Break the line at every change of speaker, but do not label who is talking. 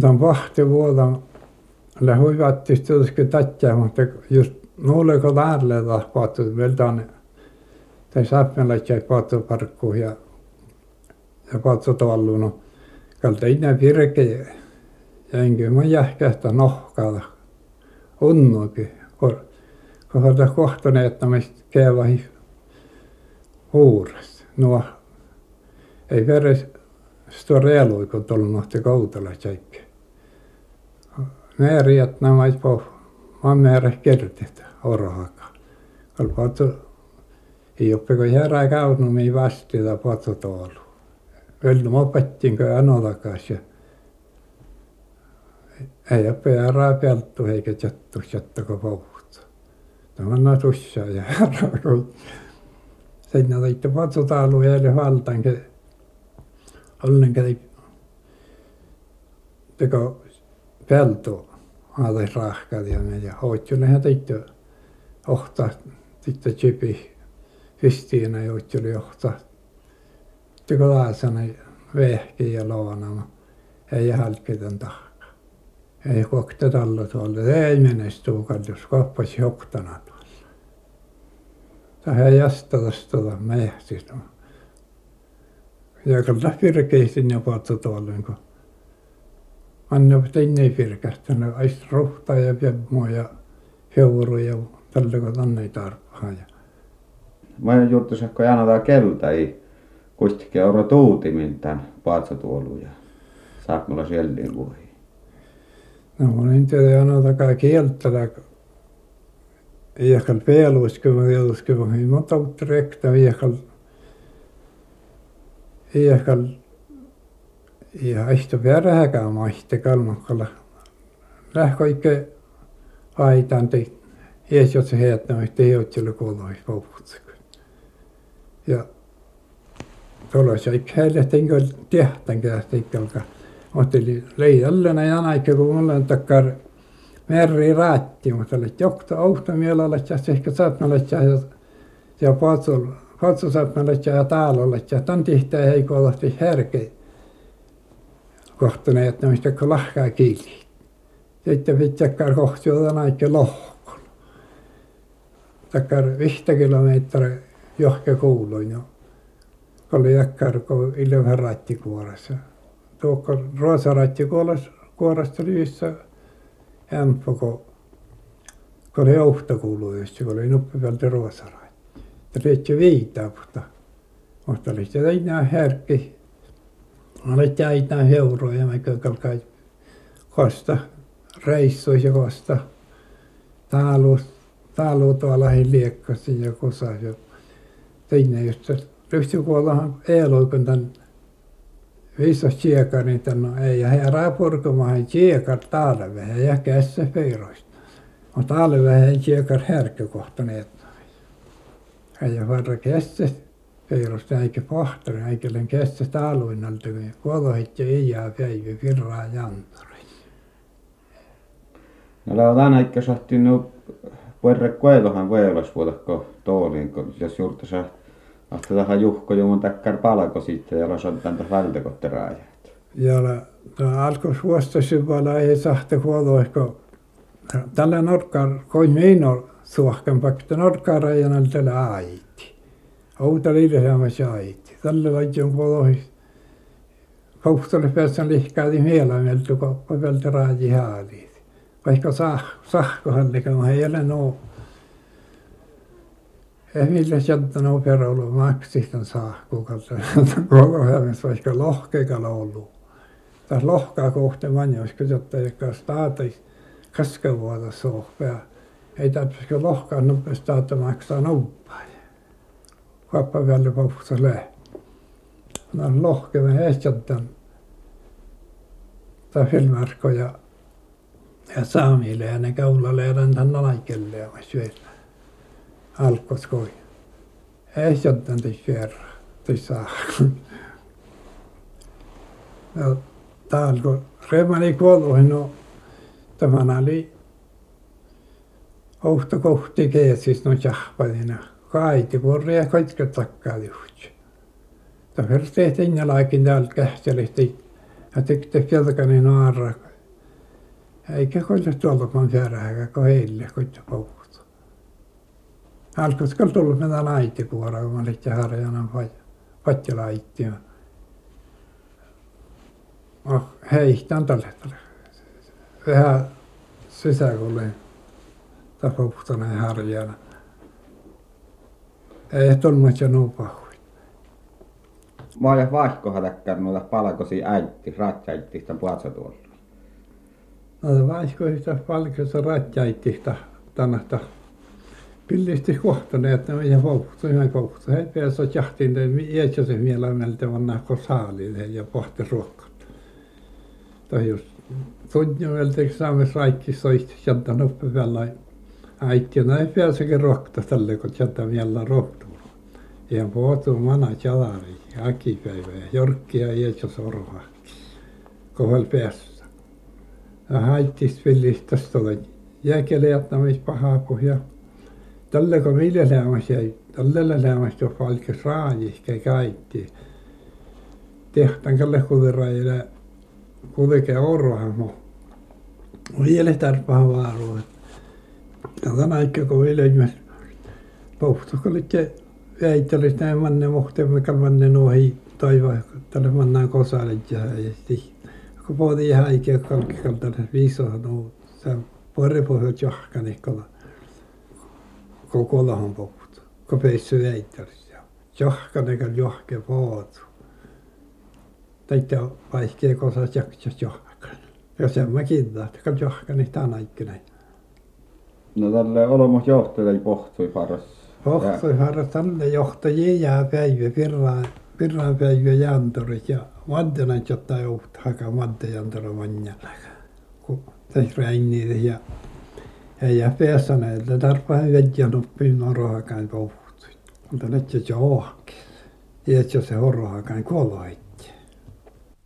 tämän vahti vuoda. Lähui vattista joskin tatja mutta just nuole ko läärle tahpatu veldan tai saapmella jäi patu parkku ja ja patu tuolluno kalta inä virke ja enkä mä jähkähtä nohkalla. Unnuki kohdalta kohtaneettamista kevahi huuras nuo ei veres sto realuiko tullut nohti koutala tjäikki me riietnamaid poh, ma mere kertit orohaka. Ol potu, ei õppi kui ära käinud, me ei vasti ta potu toolu. Veel ma õpetin kui anodakas ja ei õppi ära pealt, eikä tjattu, tjattu kui pohut. No ma annan tussa ja ära kui sinna täitsa potu talu jälle valdangi. Ollenkin teko pelto alle rahkat ja ne ja hoitjunehan teitte ohta sitten chipi Kristiina joitteli ohta. Teko laasana vehki ja loonama. Ei halkkitan tahka. Ei kokta talla tuolla. Ei menestu kallus koppas joktana tuolla. Tähän jastalasta mähti ja kyllä virkeisiin ja puhuttu tuolla niin kuin Anna teinei virkähtänyt ais rohta ja pemmo ja heuru ja tällä kun tänne tarpaa ja
Mä juttu se kun anata kelta ei kuitenkin euro tuutimin tämän paatsatuolu ja saat mulla sieltä vuohi.
no en tiedä annatakaan kieltädä Iekal peeluiskuma peeluiskuma mutta rekta iekal iekal ja istub järjega oma istekalmakalla. Lähkoike aitan teitä. Jeesus heittämä, että ei ole sillä Ja tuolla se ikkä heille tenkö tehtän kästä ikkalka. Otteli leijallena ja näikö kun mulla on takkar merri raatti, mutta oli jokta auto mielellä, että se ehkä saatna ja ja patsul, patsul saatna ja täällä ja tämän tihtä ei kuulosti herkeä. Kohtaneet että mistä kun lahkaa kiinni. Sitten pitääkään kohti olla näikke lohkon. Takkar vihtä kilometriä johke kuuluin jo. Oli jakkar kun ilman rattikuoressa. Tuokko ruosa rattikuoressa kuoresta lyhissä ämpö kun kun oli ohta kuului just kun oli nuppi pealta ruosa ratti. Riitti viitaa mutta oli se enää härkki olet jäitä heuroja mikä kalkai kosta reissuissa kosta taalu taalu tuolla liekkasin ja kosa ja teine just se ryhtikuollahan eeluikun tän viisas tsiekar niin tän no ei ja herää purkumahan tsiekar talve ja kässä feiroista. On talve ei tsiekar härkkäkohtaneet ja varra kässä Peirosta eikä pahtari äikelen kestä taaluinnalta kun kolohitte iijaa päivä virraa jantori.
No la on aina ikkä sahti no puerre koelohan veelas vuodakko tooliin kun jos juurta sa ahta tähän juhko jumun takkar palko sitten ja lasot täntä vältekotteraajat.
Ja ta alkoi suosta syvällä ei sahte huoloihko tällä norkkar koi meino suohkan pakta norkkarajan tällä aitti Outaliilesämässä äiti. Tällä laittiin kolohi. Kaustalle päässä lihkaati mielameltu koppa peltä raaji haaliit. Vaikka sah, sahkohallikaan ei ole noo. Ei millä sieltä noo peräulu maksihtan sahkukalta. Kolohelmissa vaikka lohkeikalla ollut. Tässä lohkaa kohta mani, olisiko jotta joka staatais kaskavuota sohpea. Ei tarvitsisi lohkaa nopeasti maksaa noppaa pappa peale papukselle no lohkeva hässätän ta filmarko ja saamille ja ne kaulalle ja tänne laikelle ja syöllä alkos koi te syörä te saa. Ja täällä kun remani kuolluihin no tämän oli ohto kohti keesis no jahpadina kaiti kurre kaikki takkaa juht. Ta hirtee teinä laikin täältä kähtelehti. Ja tekte kelkani naara. Eikä koita tuolla kun säärähäkä kun heille koita pouhtu. Alkoi kyllä tullut mennä laiti kuora, kun mä liittin harjana patti laittiin. Oh, hei, tämän tälle tälle. Vähän sisäkulleen tapuhtana harjana. Jo nuu pahui.
Mä olen vaihkoha täkkään noita palkosi äitti, ratjaittista puhatsa tuolla.
No vaihkoista palkosi ratjaittista tänästä pillisti kohtaneet ne ja vauhtu ihan vauhtu. He pääsivät jahtiin, ne mielellä meiltä vanna kosaaliin ja pohti ruokkat. Tai jos tunnin meiltä saamme kaikki soisti sieltä noppevällä äiti näin pääsekin ruokta tälle, kun sieltä mielellä rohtuu. Ja puhutu mana jalari, akipäivä ja jorkkia iätsä sorva. Kohdalla päässä. Ja haittis villistä tuolla jääkelejattamis pahaa pohjaa tälle kun viljelämässä jäi, tälle lämässä on valkes raajihkä kaikki. Tehtaan kalle kuvirajille kuvike orvahmo. Vielä tarpaa vaarua. Tätä aikka kun viljelmässä pohtukalle väittelis näin manne mohtemme kalmanne nuohi toiva tälle mannaan kosalle ja sitten kun pohti ihan aikea kalkki kaltalle viisoa nuo se porre pohjat johkani kolla kokollahan puhut, kun peissy väittäisi. Johkanekan johke puhutu. Teitte vaikea jaksas johkan. Ja sen mä kiinnitän, että johkani tämän aikana.
No tälle olemos johtajille pohtui paras.
Pohtui paras tälle johtajia jää päivä pirraan, pirraan päivä jääntorit ja vantenan jotta johtaa haka vantejantorin vanjalla. Kun tässä räinniitä ja ja päässä että tarpeen vedjan oppiin norohakaan puhuttu. Mutta nyt se johonkin. Ja se horohakaan koloit.